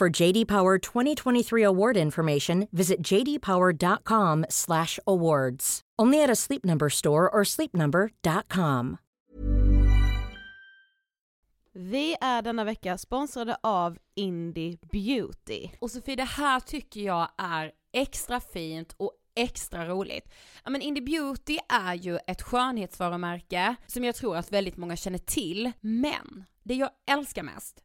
For JD Power 2023 award information, visit jdpower.com/awards. Only at a Sleep Number store or sleepnumber.com. Vi är denna vecka sponsrade av Indie Beauty. Och Sofie, det här tycker jag är extra fint och extra roligt. Ja men Indie Beauty är ju ett skönhetsvarumärke som jag tror att väldigt många känner till, men det jag älskar mest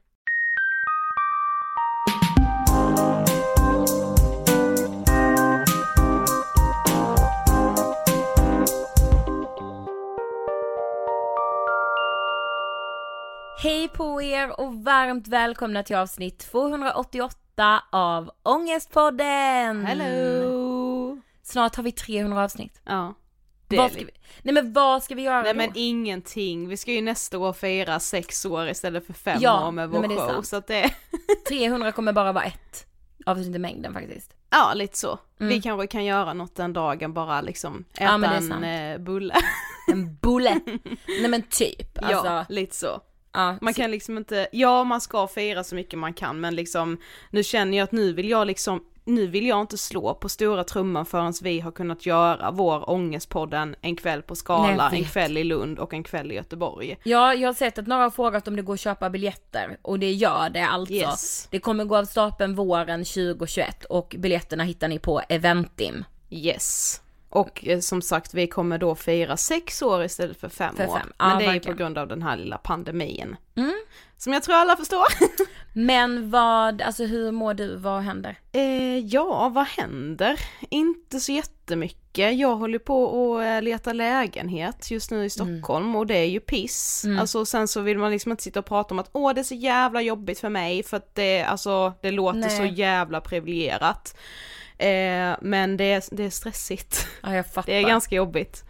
Hej på er och varmt välkomna till avsnitt 288 av Ångestpodden! Hello! Snart har vi 300 avsnitt. Ja. Vad ska vi, nej men vad ska vi göra Nej då? men ingenting, vi ska ju nästa år fira sex år istället för fem Ja, år med nej, vår är show så att det 300 kommer bara vara ett avsnitt i mängden faktiskt. Ja lite så. Mm. Vi kanske kan göra något den dagen bara liksom äta Ja, en eh, bulle. En bulle. nej men typ. Alltså, ja, lite så. Ja, Man kan liksom inte, ja man ska fira så mycket man kan men liksom nu känner jag att nu vill jag liksom, nu vill jag inte slå på stora trumman förrän vi har kunnat göra vår ångestpodden en kväll på Nej, Skala, jag en kväll i Lund och en kväll i Göteborg. Ja, jag har sett att några har frågat om det går att köpa biljetter och det gör det alltså. Yes. Det kommer gå av stapeln våren 2021 och biljetterna hittar ni på Eventim. Yes. Och eh, som sagt vi kommer då fira sex år istället för fem För år. fem. Ja, Men det är ju på grund av den här lilla pandemin. Mm. Som jag tror alla förstår. Men vad, alltså hur mår du, vad händer? Eh, ja, vad händer? Inte så jättemycket. Jag håller på att eh, leta lägenhet just nu i Stockholm och det är ju piss. Mm. Alltså sen så vill man liksom inte sitta och prata om att åh det är så jävla jobbigt för mig för att det, alltså det låter Nej. så jävla privilegierat. Eh, men det är, det är stressigt. Ja. Det är ganska jobbigt.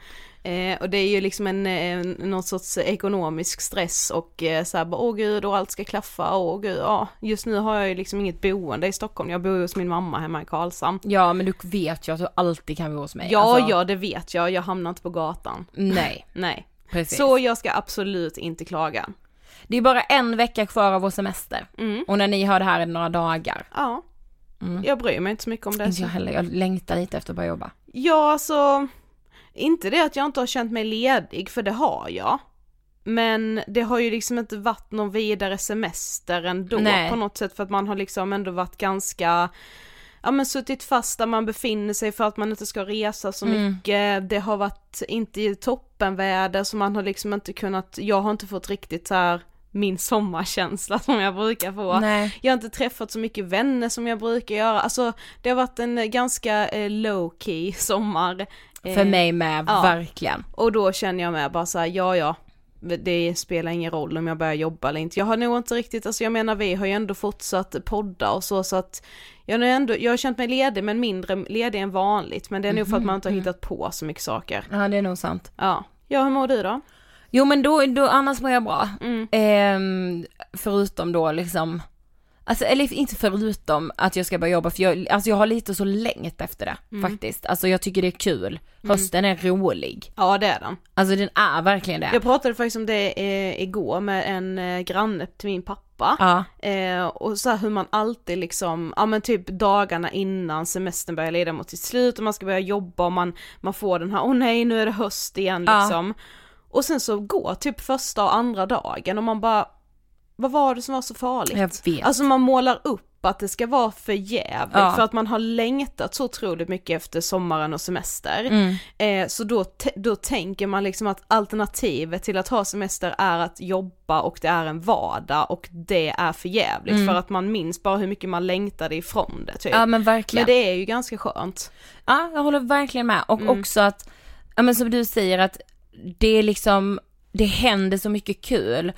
Eh, och det är ju liksom en, en någon sorts ekonomisk stress och eh, så här bara åh gud och allt ska klaffa, åh gud ja. Just nu har jag ju liksom inget boende i Stockholm, jag bor ju hos min mamma hemma i Karlshamn. Ja, men du vet ju att du alltid kan vara hos mig. Ja, alltså, ja det vet jag, jag hamnar inte på gatan. Nej, Nej. precis. Så jag ska absolut inte klaga. Det är bara en vecka kvar av vår semester. Mm. Och när ni hör det här är det några dagar. Ja. Mm. Jag bryr mig inte så mycket om det. Inte jag heller, jag längtar lite efter att börja jobba. Ja, alltså, inte det att jag inte har känt mig ledig, för det har jag. Men det har ju liksom inte varit någon vidare semester ändå Nej. på något sätt för att man har liksom ändå varit ganska Ja men suttit fast där man befinner sig för att man inte ska resa så Mm. mycket, det har varit inte i toppenväder så man har liksom inte kunnat, jag har inte fått riktigt så här min sommarkänsla som jag brukar få. Nej. Jag har inte träffat så mycket vänner som jag brukar göra, alltså det har varit en ganska eh, low key sommar. För Eh, mig med, ja. verkligen. Och då känner jag med bara så här, ja ja, det spelar ingen roll om jag börjar jobba eller inte. Jag har nog inte riktigt, alltså jag menar vi har ju ändå fortsatt podda och så så att jag har, ändå, jag har känt mig ledig men mindre ledig än vanligt men det är nog för att man inte har hittat på så mycket saker. Ja, det är nog sant. Ja, ja hur mår du då? Jo men då, då annars mår jag bra. Mm. Ehm, förutom då liksom, alltså eller inte förutom att jag ska börja jobba för jag, alltså jag har lite så längt efter det Mm. faktiskt. Alltså jag tycker det är kul. Hösten är rolig. Ja det är den. Alltså den är verkligen det. Jag pratade faktiskt om det eh, igår med en eh, granne till min pappa. Ja, Eh, och så hur man alltid liksom, ja men typ dagarna innan semestern börjar leda mot sitt slut och man ska börja jobba och man, man får den här, åh nej nu är det höst igen Ja. Och sen så går typ första och andra dagen och man bara, vad var det som var så farligt? jag vet. Alltså man målar upp att det ska vara för jävligt Ja. för att man har längtat så otroligt mycket efter sommaren och semester. Mm. Eh, så då, då tänker man liksom att alternativet till att ha semester är att jobba och det är en vardag och det är för jävligt Mm. för att man minns bara hur mycket man längtade ifrån det typ. Ja men verkligen. Men det är ju ganska skönt. Ja, jag håller verkligen med. Och Mm. också att, ja men som du säger att det är liksom, det händer så mycket kul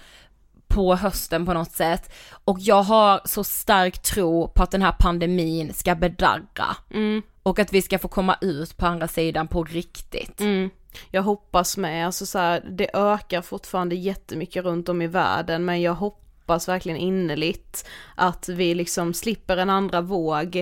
på hösten på något sätt. Och jag har så stark tro på att den här pandemin ska bedarra. Mm, Och att vi ska få komma ut på andra sidan på riktigt. mm. Jag hoppas med, alltså så här, det ökar fortfarande jättemycket runt om i världen men jag hoppas hoppas verkligen innerligt att vi liksom slipper en andra våg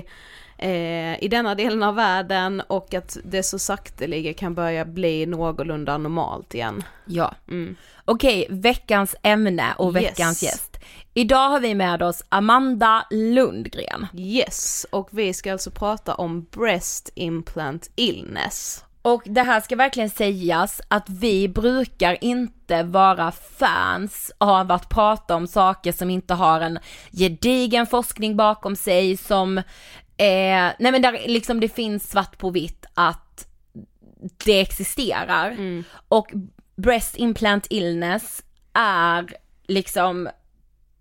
eh, i denna delen av världen och att det så sakteliga kan börja bli någorlunda normalt igen. Ja. Mm. Okej, veckans ämne och veckans Yes. gäst. Idag har vi med oss Amanda Lundgren. Yes, och vi ska alltså prata om breast implant illness. Och det här ska verkligen sägas att vi brukar inte vara fans av att prata om saker som inte har en gedigen forskning bakom sig som, eh, nej men där liksom det finns svart på vitt att det existerar. Och breast implant illness är liksom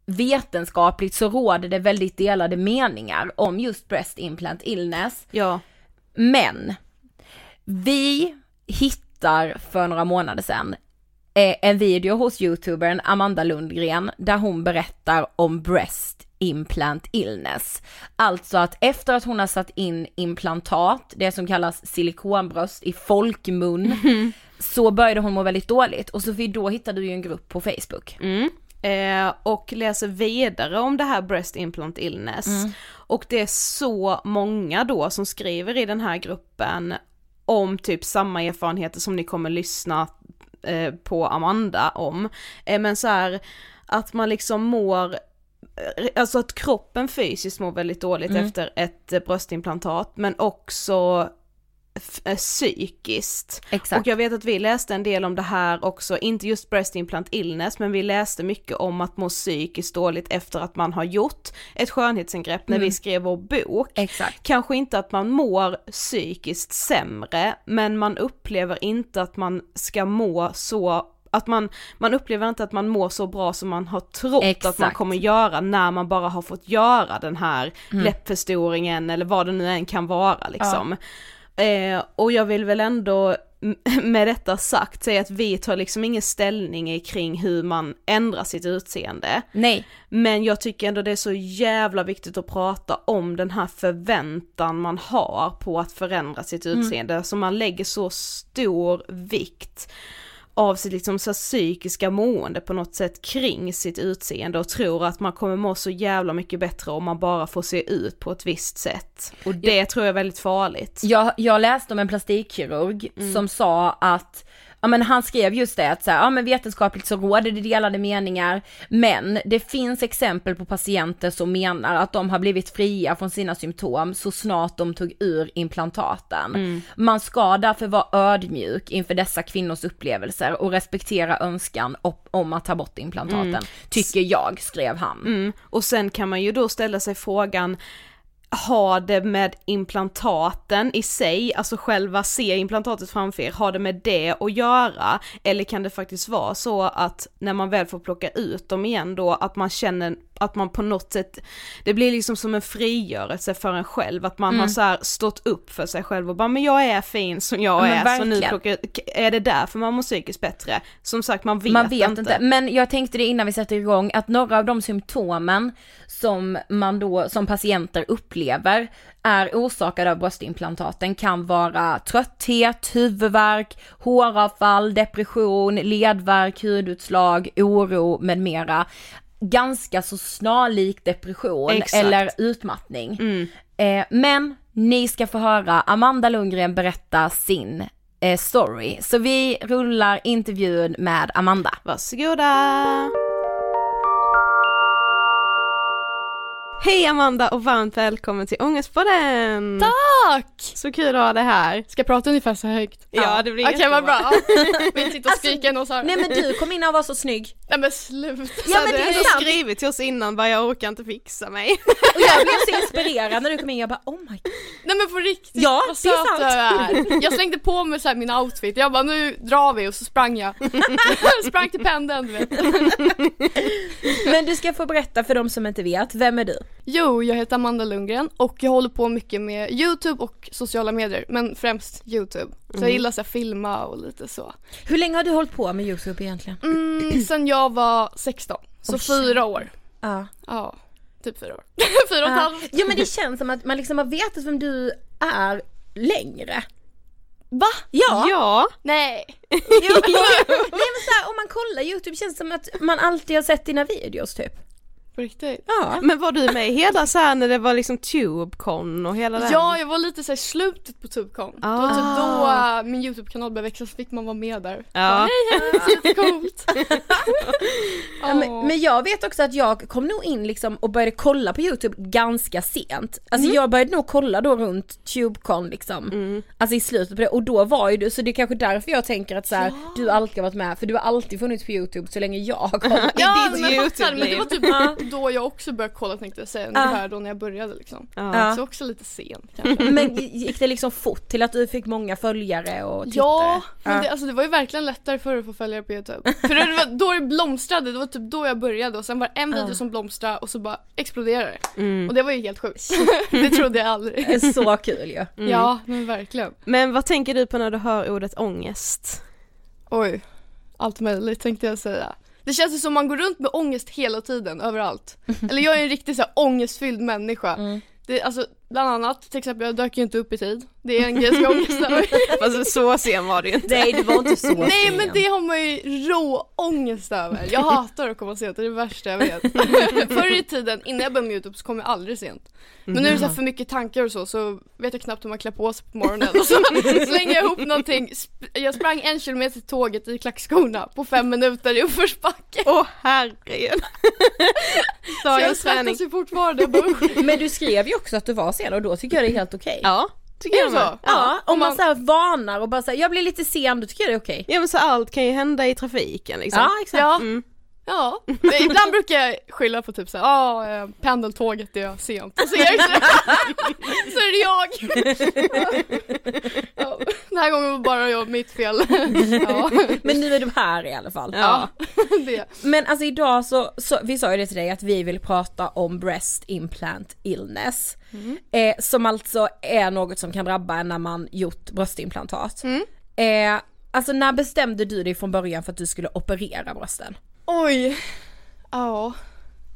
vetenskapligt så råder det väldigt delade meningar om just breast implant illness. Ja, Men vi hittar för några månader sedan eh, en video hos youtubern Amanda Lundgren där hon berättar om breast implant illness. Alltså att efter att hon har satt in implantat, det som kallas silikonbröst i folkmun, så började hon må väldigt dåligt och Sofie då hittade du ju en grupp på Facebook. Mm. Eh, och läser vidare om det här breast implant illness. Och det är så många då som skriver i den här gruppen om typ samma erfarenheter som ni kommer lyssna eh, på Amanda om. Eh, men så här att man liksom mår eh, Alltså att kroppen fysiskt mår väldigt dåligt efter ett bröstimplantat men också psykiskt. Exakt. Och jag vet att vi läste en del om det här också, inte just breast implant illness, men vi läste mycket om att må psykiskt dåligt efter att man har gjort ett skönhetsingrepp när vi skrev vår bok. Exakt. Kanske inte att man mår psykiskt sämre, men man upplever inte att man ska må så att man, man upplever inte att man mår så bra som man har trott att man Exakt. kommer göra när man bara har fått göra den här läppförstoringen eller vad det nu än kan vara liksom. Eh, och jag vill väl ändå med detta sagt säga att vi tar liksom ingen ställning kring hur man ändrar sitt utseende. Nej, Men jag tycker ändå det är så jävla viktigt att prata om den här förväntan man har på att förändra sitt utseende. Så man lägger så stor vikt av sitt liksom så psykiska mående på något sätt kring sitt utseende och tror att man kommer må så jävla mycket bättre om man bara får se ut på ett visst sätt. Och det tror jag är väldigt farligt. Jag, jag läste om en plastikkirurg som sa att Ja men han skrev just det att så här, ja men vetenskapligt så råder det delade meningar men det finns exempel på patienter som menar att de har blivit fria från sina symptom så snart de tog ur implantaten. Man ska därför vara ödmjuk inför dessa kvinnors upplevelser och respektera önskan om att ta bort implantaten, tycker jag, skrev han. Mm. Och sen kan man ju då ställa sig frågan, har det med implantaten i sig, alltså själva se implantatet framför er, har det med det att göra? Eller kan det faktiskt vara så att när man väl får plocka ut dem igen då, att man känner att man på något sätt, det blir liksom som en frigörelse för en själv, att man har så här stått upp för sig själv och bara men jag är fin som jag Ja, men är, så nu plockar är det därför man mår psykiskt bättre? Som sagt man vet, man vet inte. Men jag tänkte det innan vi sätter igång att några av de symptomen som man då som patienter upplever är orsakade av bröstimplantaten kan vara trötthet, huvudvärk, håravfall, depression, ledvärk, hudutslag, oro med mera. Ganska så snarlik depression Exakt. Mm. eller utmattning. Eh, men ni ska få höra Amanda Lundgren berätta sin eh, story. Så vi rullar intervjun med Amanda. Varsågoda! Hej Amanda och varmt välkommen till Ångestpodden! Tack! Så kul att ha dig här. Ska jag prata ungefär så högt? Ja, det blir Okej jättebra. vad bra. Vill sitta och skrika och så här. Nej men du kom in och var så snygg. Nej men sluta. Ja, men Du det har är ändå sant. skrivit till oss innan bara jag orkar inte fixa mig. Och jag blev så inspirerad när du kom in, jag bara oh my god. Nej men på riktigt, Ja, vad det är söt du är. Jag slängde på mig så här min outfit, jag bara nu drar vi och så sprang jag. sprang till pendeln du vet. Men du ska få berätta för de som inte vet, vem är du? Jo, jag heter Amanda Lundgren och jag håller på mycket med YouTube och sociala medier, men främst YouTube. Så jag gillar så här, filma och lite så. Hur länge har du hållit på med Youtube egentligen? Mm, sen jag var 16, så Oj, fyra år. Ja. Ja, typ fyra år. fyra och ett Ja. halvt. ja men det känns som att man liksom har vetat vem du är längre. Va? Ja! Ja, Nej. Jo, Nej men så här, om man kolla YouTube känns som att man alltid har sett dina videos typ. På riktigt. Ja. Men var du med hela så här när det var liksom Tubecon och hela den? Ja, jag var lite såhär slutet på Tubecon. Det var typ då äh, min YouTube-kanal började växa så fick man vara med där. Ja. Hej hej, lite coolt. Ja, men, men jag vet också att jag kom nog in liksom och började kolla på YouTube ganska sent. Alltså jag började nog kolla då runt Tubecon liksom. Alltså i slutet på det och då var ju du, så det är kanske därför jag tänker att så här, du alltid har varit med för du har alltid funnits på YouTube så länge jag har kollat. Ja, ditt men men det var typ då jag också började kolla tänkte jag säga, ungefär då när jag började liksom. Ja. Så också lite sent kanske. Men gick det liksom fort till att du fick många följare och tittare? Ja, men Ja. det, alltså det var ju verkligen lättare förr att få följare på Youtube. För det var då det blomstrade, det var typ då jag började och sen var det en video som blomstrade och så bara exploderade det. Mm. Och det var ju helt sjukt. det trodde jag aldrig. Det är så kul ju. Ja, men verkligen. Men vad tänker du på när du hör ordet ångest? Oj, allt möjligt tänkte jag säga. Det känns som man går runt med ångest hela tiden, överallt. Eller jag är en riktigt så här ångestfylld människa. Det, alltså, bland annat, till exempel jag dök ju inte upp i tid. Det är en grej som jag ångest över. Alltså så sen var det ju inte. Nej det var inte så Nej sen. men det har man ju rå ångest över. Jag hatar att komma sent, det är det värsta jag vet. Förr i tiden, innan jag började med Youtube så kom jag aldrig sent. Men nu är det så här för mycket tankar och så, så vet jag knappt hur man klär på sig på morgonen. Och så slänger jag ihop någonting. Jag sprang en kilometer till tåget i klackskorna på fem minuter i uppförsbacke. Åh herregud. Så jag svettas ju fortfarande. Men du skrev ju också att du var sen och då tycker jag det är helt okej. Ja, tycker Är jag så? med. Ja, om man, man- så här varnar och bara säger jag blir lite sen, då tycker jag det är okej. Ja men så allt kan ju hända i trafiken liksom. Ja exakt. Ja, Mm. Ja. Ibland brukar jag skylla på typ såhär, ja ah, pendeltåget är sent. Och så är det så, är det jag. Ja, den här gången var bara jag mitt fel. Ja, Men nu är du här i alla fall. Ja. det. Men alltså idag så, så, vi sa ju det till dig att vi vill prata om breast implant illness. Eh, som alltså är något som kan drabba en när man gjort bröstimplantat. Eh, alltså när bestämde du dig från början för att du skulle operera brösten? Oj. Ja.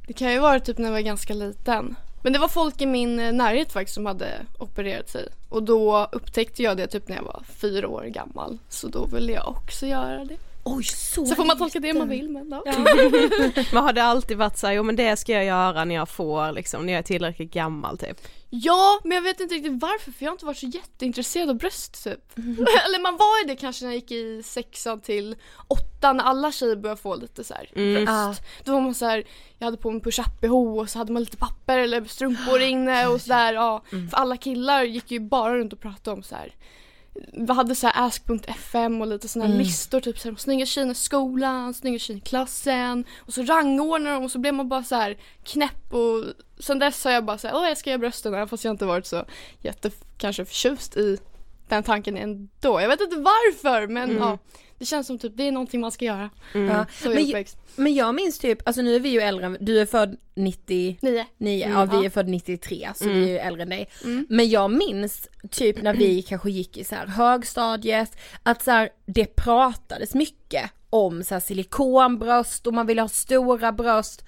Det kan ju vara typ när jag var ganska liten. Men det var folk i min närhet faktiskt som hade opererat sig. Och då upptäckte jag det typ när jag var fyra år gammal. Så då ville jag också göra det. Oj så Så får man tolka det man vill men ja. Men har det alltid varit såhär, jo men det ska jag göra när jag får liksom, när jag är tillräckligt gammal typ? Ja, men jag vet inte riktigt varför för jag har inte varit så jätteintresserad av bröst typ. Eller man var ju det kanske när jag gick i sexan till åttan när alla tjejer började få lite så här Mm. bröst. Då var man så här, jag hade på mig push-up bh och så hade man lite papper eller strumpor inne och sådär. Ja. För alla killar gick ju bara runt och pratade om så här. Vi hade så här ask.fm och lite såna här listor typ så här, snygga tjejer i skolan, snygga tjejer i klassen. Och så rangordnade de och så blev man bara så här knäpp och sen dess har jag bara såhär, åh jag ska göra brösten fast jag inte varit så jätte kanske förtjust i den tanken ändå. Jag vet inte varför men ja, det känns som typ det är någonting man ska göra. Ja. Så Men, uppväxt. men jag minns typ, alltså nu är vi ju äldre, än- du är född 99, Nio. ja vi ja. är född 93 så vi är ju äldre än dig. Men jag minns typ när vi kanske gick i så här högstadiet, att så här, det pratades mycket om så här silikonbröst och man ville ha stora bröst.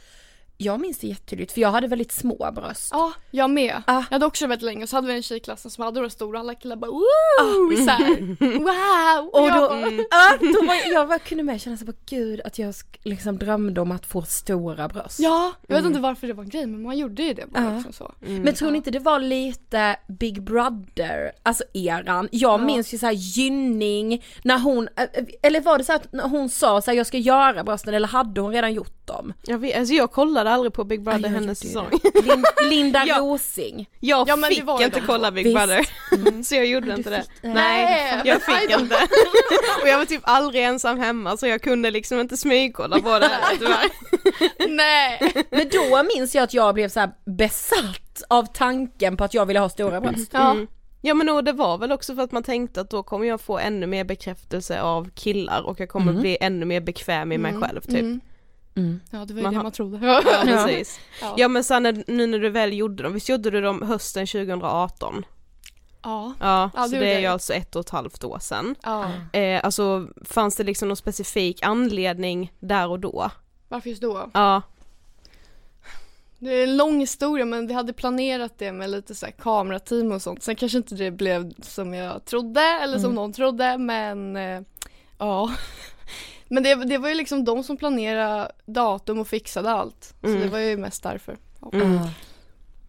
Jag minns det jättetydligt för jag hade väldigt små bröst. Ja, jag med. Ah. Jag hade också väldigt länge och så hade vi en tjej i klassen som hade några stora alla killar bara wow! Så här, wow! Och jag då, bara, ja, då var jag, bara, kunde med känna så bara gud att jag liksom drömde om att få stora bröst. Ja, jag vet inte varför det var en grej men man gjorde ju det bara Ja. liksom så. Men tror ni inte det var lite Big Brother, alltså eran? Jag minns ju såhär Gynning, när hon, äh, eller var det så att när hon sa såhär jag ska göra brösten eller hade hon redan gjort dem? Jag, vet, alltså jag kollade aldrig på Big Brother Ja, jag hennes säsong. Lin, Linda Ja. Rosing. Jag Ja, fick inte kolla. Big Visst. Brother. Så jag gjorde inte det. Nej. Nej, Jag fick aj inte. Och jag var typ aldrig ensam hemma så jag kunde liksom inte smygkolla på det tyvärr. Nej. Men då minns jag att jag blev så här besatt av tanken på att jag ville ha stora bröst. Ja. Mm. Ja men och det var väl också för att man tänkte att då kommer jag få ännu mer bekräftelse av killar och jag kommer bli ännu mer bekväm i mig själv typ. Mm. Mm. Ja det var ju Man det har- man trodde. Ja precis. Ja. Ja men sen när, nu när du väl gjorde dem, visst gjorde du dem hösten 2018? Ja. Ja, Ja, så det är jag. ju alltså ett och ett halvt år sedan. ja. Eh, alltså fanns det liksom någon specifik anledning där och då? Varför just då? Ja. Det är en lång historia men vi hade planerat det med lite så här kamerateam och sånt. Sen kanske inte det blev som jag trodde eller som någon trodde men eh, ja. Men det, det var ju liksom de som planerade datum och fixade allt. Så Mm. det var ju mest därför. Mm.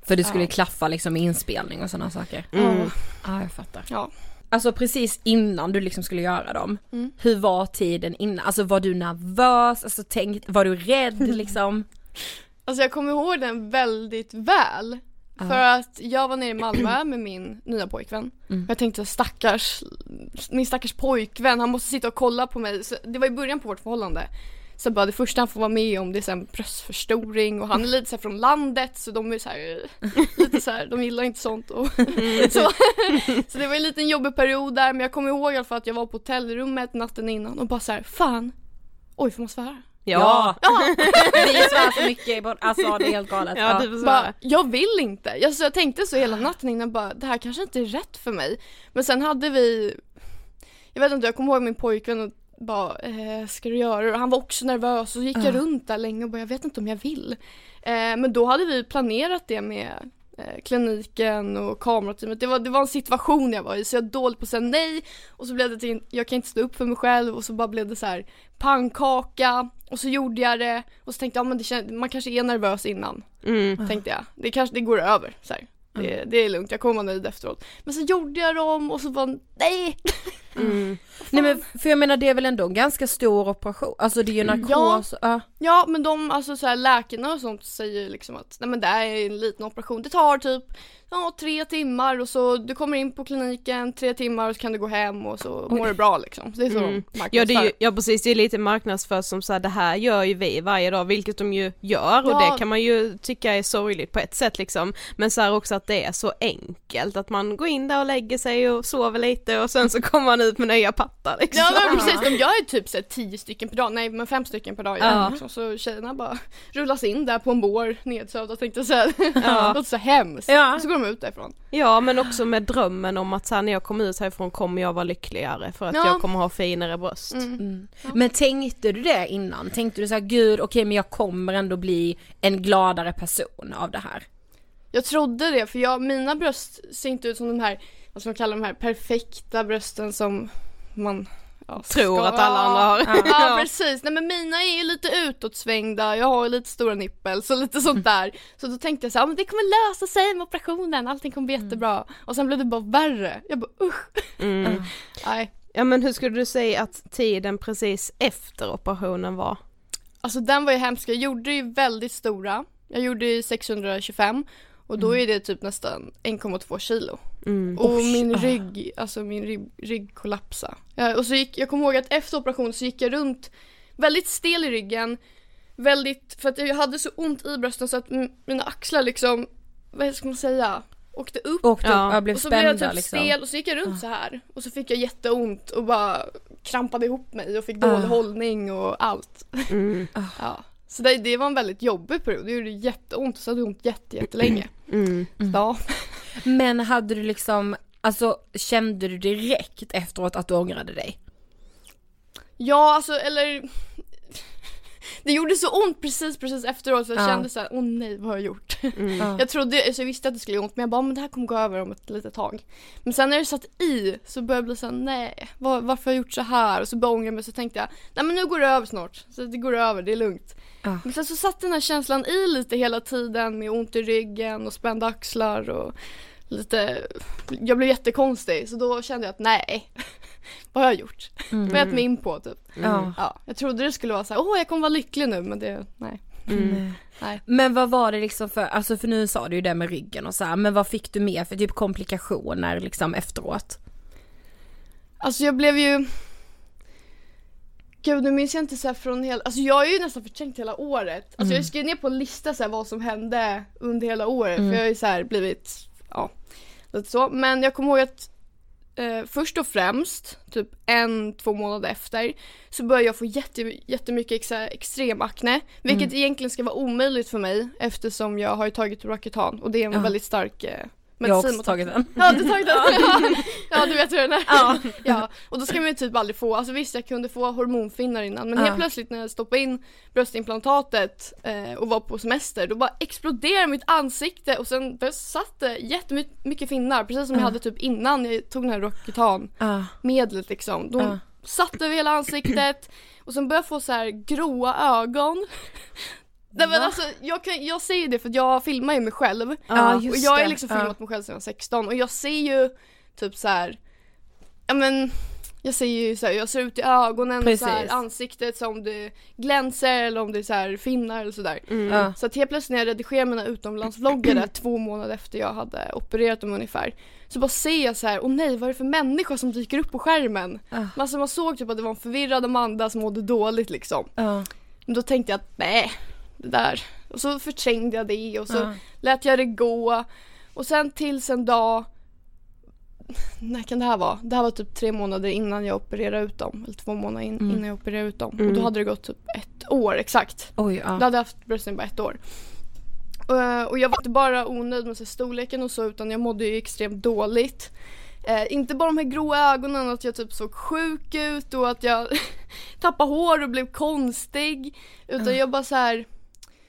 För det skulle Ja. klaffa liksom med inspelning och sådana saker. Mm. Ja, jag fattar. Ja. Alltså precis innan du liksom skulle göra dem, Mm. hur var tiden innan? Alltså var du nervös? Alltså tänk, var du rädd liksom? Alltså jag kommer ihåg den väldigt väl. För att jag var nere i Malmö med min nya pojkvän. Mm. Jag tänkte stackars, min stackars pojkvän, han måste sitta och kolla på mig. Så det var i början på vårt förhållande. Så bara det första han får vara med om det är så här bröstförstoring och han är lite så här från landet så de är så här, lite så här, de gillar inte sånt och så. så det var en liten jobbig period där men jag kommer ihåg i alla fall att jag var på hotellrummet natten innan och bara så här, fan, oj får man svära? Ja. Ja! Vi svär så mycket, alltså det är helt galet. Ja, du får Bara, jag vill inte. Jag, så jag tänkte så hela natten innan bara, det här kanske inte är rätt för mig. Men sen hade vi, jag vet inte, jag kommer ihåg min pojkvän och bara, eh, ska du göra det? Och han var också nervös och så gick jag Ja. runt där länge och bara, jag vet inte om jag vill. Eh, men då hade vi planerat det med eh, kliniken och kamerateamet. Det var, det var en situation jag var i så jag är dålig på att säga nej och så blev det till, jag kan inte stå upp för mig själv och så bara blev det så här pannkaka och så gjorde jag det och så tänkte jag, ja, men det kän- man kanske är nervös innan Mm. tänkte jag. Det kanske det går över så här. Det, det är lugnt, jag kommer vara nöjd efteråt. Men så gjorde jag dem och så var nej! Mm. Nej men för jag menar det är väl ändå en ganska stor operation, alltså det är ju narkos, ja. Ja men de, alltså så här, läkarna och sånt säger liksom att nej men det här är en liten operation. Det tar typ ja, tre timmar och så du kommer in på kliniken tre timmar och så kan du gå hem och så mår du bra liksom. Det är så Mm. de Ja, det är ju, ja precis, det är lite marknadsfört som så här, det här gör ju vi varje dag, vilket de ju gör och Ja. det kan man ju tycka är sorgligt på ett sätt liksom. Men så här också att det är så enkelt, att man går in där och lägger sig och sover lite och sen så kommer man ut med nya pattar liksom. Ja men precis, de gör ju typ så här, tio stycken per dag, nej men fem stycken per dag. Ja. Ja. Liksom. Så tjejerna bara rullas in där på en bår nedsövda tänkte jag säga. Ja. Låter så hemskt. Ja. Så går de ut därifrån. Ja men också med drömmen om att så här, när jag kommer ut härifrån kommer jag vara lyckligare för att Ja. jag kommer ha finare bröst. Mm. Mm. Men tänkte du det innan? Tänkte du så här, gud okej men jag kommer ändå bli en gladare person av det här? Jag trodde det för jag, mina bröst ser inte ut som de här, vad ska man kalla de här perfekta brösten som man ja, Tror ska- att alla andra har. Ja, ja precis, nej men mina är ju lite utåtsvängda, jag har lite stora nippels och lite sånt där. Så då tänkte jag så här, "Ja, men det kommer lösa sig med operationen, allting kommer bli jättebra. Och sen blev det bara värre. Jag bara usch, Mm. nej. Ja men hur skulle du säga att tiden precis efter operationen var? Alltså den var ju hemsk, jag gjorde ju väldigt stora. Jag gjorde ju 625 och då är det typ nästan 1,2 kilo. Mm. Och Oj, min ah. rygg, alltså min rygg, rygg kollapsade. Ja, och så gick, jag kommer ihåg att efter operationen så gick jag runt väldigt stel i ryggen. Väldigt, för att jag hade så ont i brösten så att mina axlar liksom, vad ska man säga, åkte upp. Du Ja. och så blev jag typ liksom? stel och så gick jag runt Ah. så här Och så fick jag jätteont och bara krampade ihop mig och fick dålig Ah. hållning och allt. Mm. Ja. Så det, det var en väldigt jobbig period, det gjorde jätteont och så hade jag ont jätte, jättelänge. Mm. Ja. Men hade du liksom, alltså kände du direkt efteråt att du ångrade dig? Ja, alltså eller Det gjorde så ont precis precis efteråt så jag Ja. kände så här, åh nej vad har jag gjort? Mm. Ja. Jag trodde, alltså jag visste att det skulle göra ont men jag bara, men det här kommer gå över om ett litet tag. Men sen när det satt i så började jag bli såhär, nej var, varför har jag gjort så här? Och så började jag ångra mig så tänkte jag, nej men nu går det över snart. Så det går över, det är lugnt. Ja. Men sen så satt den här känslan i lite hela tiden med ont i ryggen och spända axlar och lite, jag blev jättekonstig så då kände jag att nej, vad har jag gjort? Vad har jag gett mig in på typ? Ja. Ja, jag trodde det skulle vara så här, åh jag kommer vara lycklig nu men det, nej. Mm. nej. Men vad var det liksom för, alltså för nu sa du ju det med ryggen och så här, men vad fick du mer för typ komplikationer liksom efteråt? Alltså jag blev ju Gud nu minns jag inte så här från hela, alltså jag har ju nästan förträngt hela året. Alltså jag skrev ner på en lista så här vad som hände under hela året Mm. för jag har ju så här blivit, ja, lite så. Men jag kommer ihåg att eh, först och främst, typ en, två månader efter, så började jag få jätte, jättemycket ex extremakne. Vilket egentligen ska vara omöjligt för mig eftersom jag har tagit Roacutan och det är en Ja. väldigt stark eh, Jag har också tagit den. Ja du tagit den? ja du vet hur den är. Ja. ja. Och då ska man ju typ aldrig få, alltså visst jag kunde få hormonfinnar innan men Ja. helt plötsligt när jag stoppade in bröstimplantatet eh, och var på semester då bara exploderade mitt ansikte och sen där satt det jättemycket finnar precis som jag Ja. hade typ innan jag tog den här Roacutan Ja. medlet liksom. Ja. satt över hela ansiktet och sen började jag få så här gråa ögon. Nej men alltså jag, kan, jag säger det för att jag filmar ju mig själv. Ja, och just jag har liksom Ja. filmat mig själv sedan jag var 16 och jag ser ju typ så här. ja men jag ser ju så här, jag ser ut i ögonen och så här, Precis. ansiktet som det glänser eller om det är så här finnar eller sådär. Mm. Ja. Så att helt plötsligt när jag redigerar mina utomlandsvloggar där två månader efter jag hade opererat dem ungefär så bara ser jag så här, åh nej vad är det för människa som dyker upp på skärmen? Men Alltså man såg typ att det var en förvirrad Amanda som mådde dåligt liksom. Ja. Men då tänkte jag att nej, det där. Och så förträngde jag det och så Ja. lät jag det gå. Och sen tills en dag, när kan det här vara? Det här var typ tre månader innan jag opererade ut dem. Eller två månader in, Mm. innan jag opererade ut dem. Mm. Och då hade det gått typ ett år exakt. Oj, Då ja. hade jag haft brösten bara ett år. Eh, Och jag var inte bara onöjd med så storleken och så utan jag mådde ju extremt dåligt. Eh, inte bara de här gråa ögonen, att jag typ såg sjuk ut och att jag tappade hår och blev konstig. Utan jag bara så här.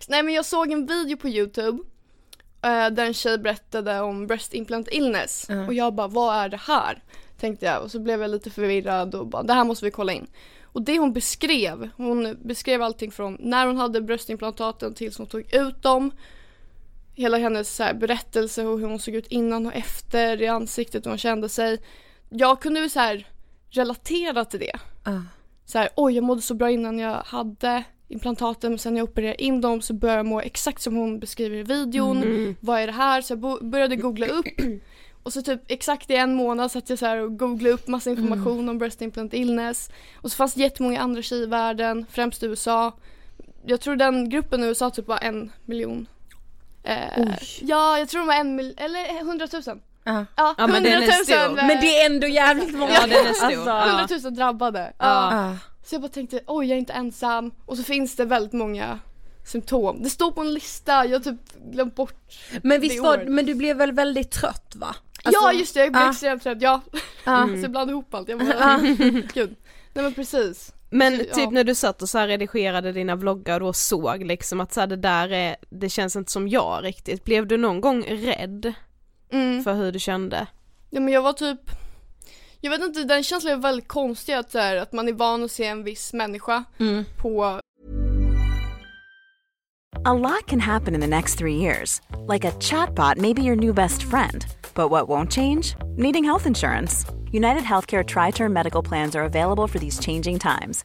Nej men jag såg en video på youtube eh, där en tjej berättade om breast implant illness. Ja. Och jag bara, vad är det här? Tänkte jag och så blev jag lite förvirrad och bara, det här måste vi kolla in. Och det hon beskrev, hon beskrev allting från när hon hade bröstimplantaten tills hon tog ut dem. Hela hennes så här, berättelse och hur hon såg ut innan och efter i ansiktet och hur hon kände sig. Jag kunde ju så här relatera till det. Ja. Så här, oj jag mådde så bra innan jag hade implantaten men sen när jag opererade in dem så började jag må exakt som hon beskriver i videon. Mm. Vad är det här? Så jag började googla upp och så typ exakt i en månad satt jag så här och googlade upp massa information om breast implant illness. Och så fanns det jättemånga andra tjejer i världen, främst i USA. Jag tror den gruppen i USA typ var en miljon. Eh, ja, jag tror de var en miljon, eller hundratusen. Ja. Ja, Ja, men den är stor. eh, Men det är ändå jävligt många. Ja, den är stor. Alltså, hundratusen drabbade. Ja. ja. Så jag bara tänkte, oj jag är inte ensam. Och så finns det väldigt många symptom. Det står på en lista, jag har typ glömt bort. Men visst var, men du blev väl väldigt trött va? ja just det, jag blev ja. extremt trött. Ja, Ja. så jag blandade ihop allt. Jag bara, gud. Nej men precis. Men Så, typ ja. när du satt och så här redigerade dina vloggar och såg liksom att så här, det där är, det känns inte som jag riktigt. Blev du någon gång rädd Mm. för hur du kände? Ja men jag var typ jag vet inte, den känslan är väldigt konstig att, så här, att man är van att se en viss människa Mm. på A lot can happen in the next three years. Like a chatbot may be your new best friend. But what won't change? Needing health insurance. United Healthcare Tri Term Medical Plans are available for these changing times.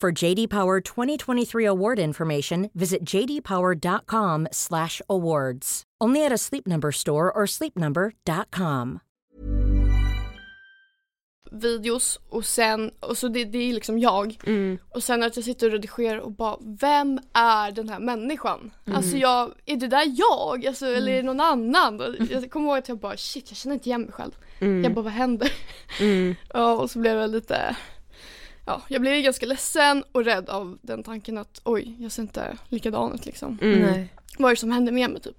For JD Power 2023 award information, visit jdpower.com/awards. Only at a Sleep Number store or sleepnumber.com. videos och sen, och så det, det är liksom jag. Och sen att jag sitter och redigerar och bara, vem är den här människan? Alltså jag, är det där jag? Alltså, Eller är det någon annan? Jag kommer ihåg att jag bara, shit jag känner inte igen mig själv. Jag bara, vad händer? ja, och så blev jag lite, ja, jag blev ganska ledsen och rädd av den tanken att oj, jag ser inte likadan ut liksom. Nej. Vad är det som händer med mig typ?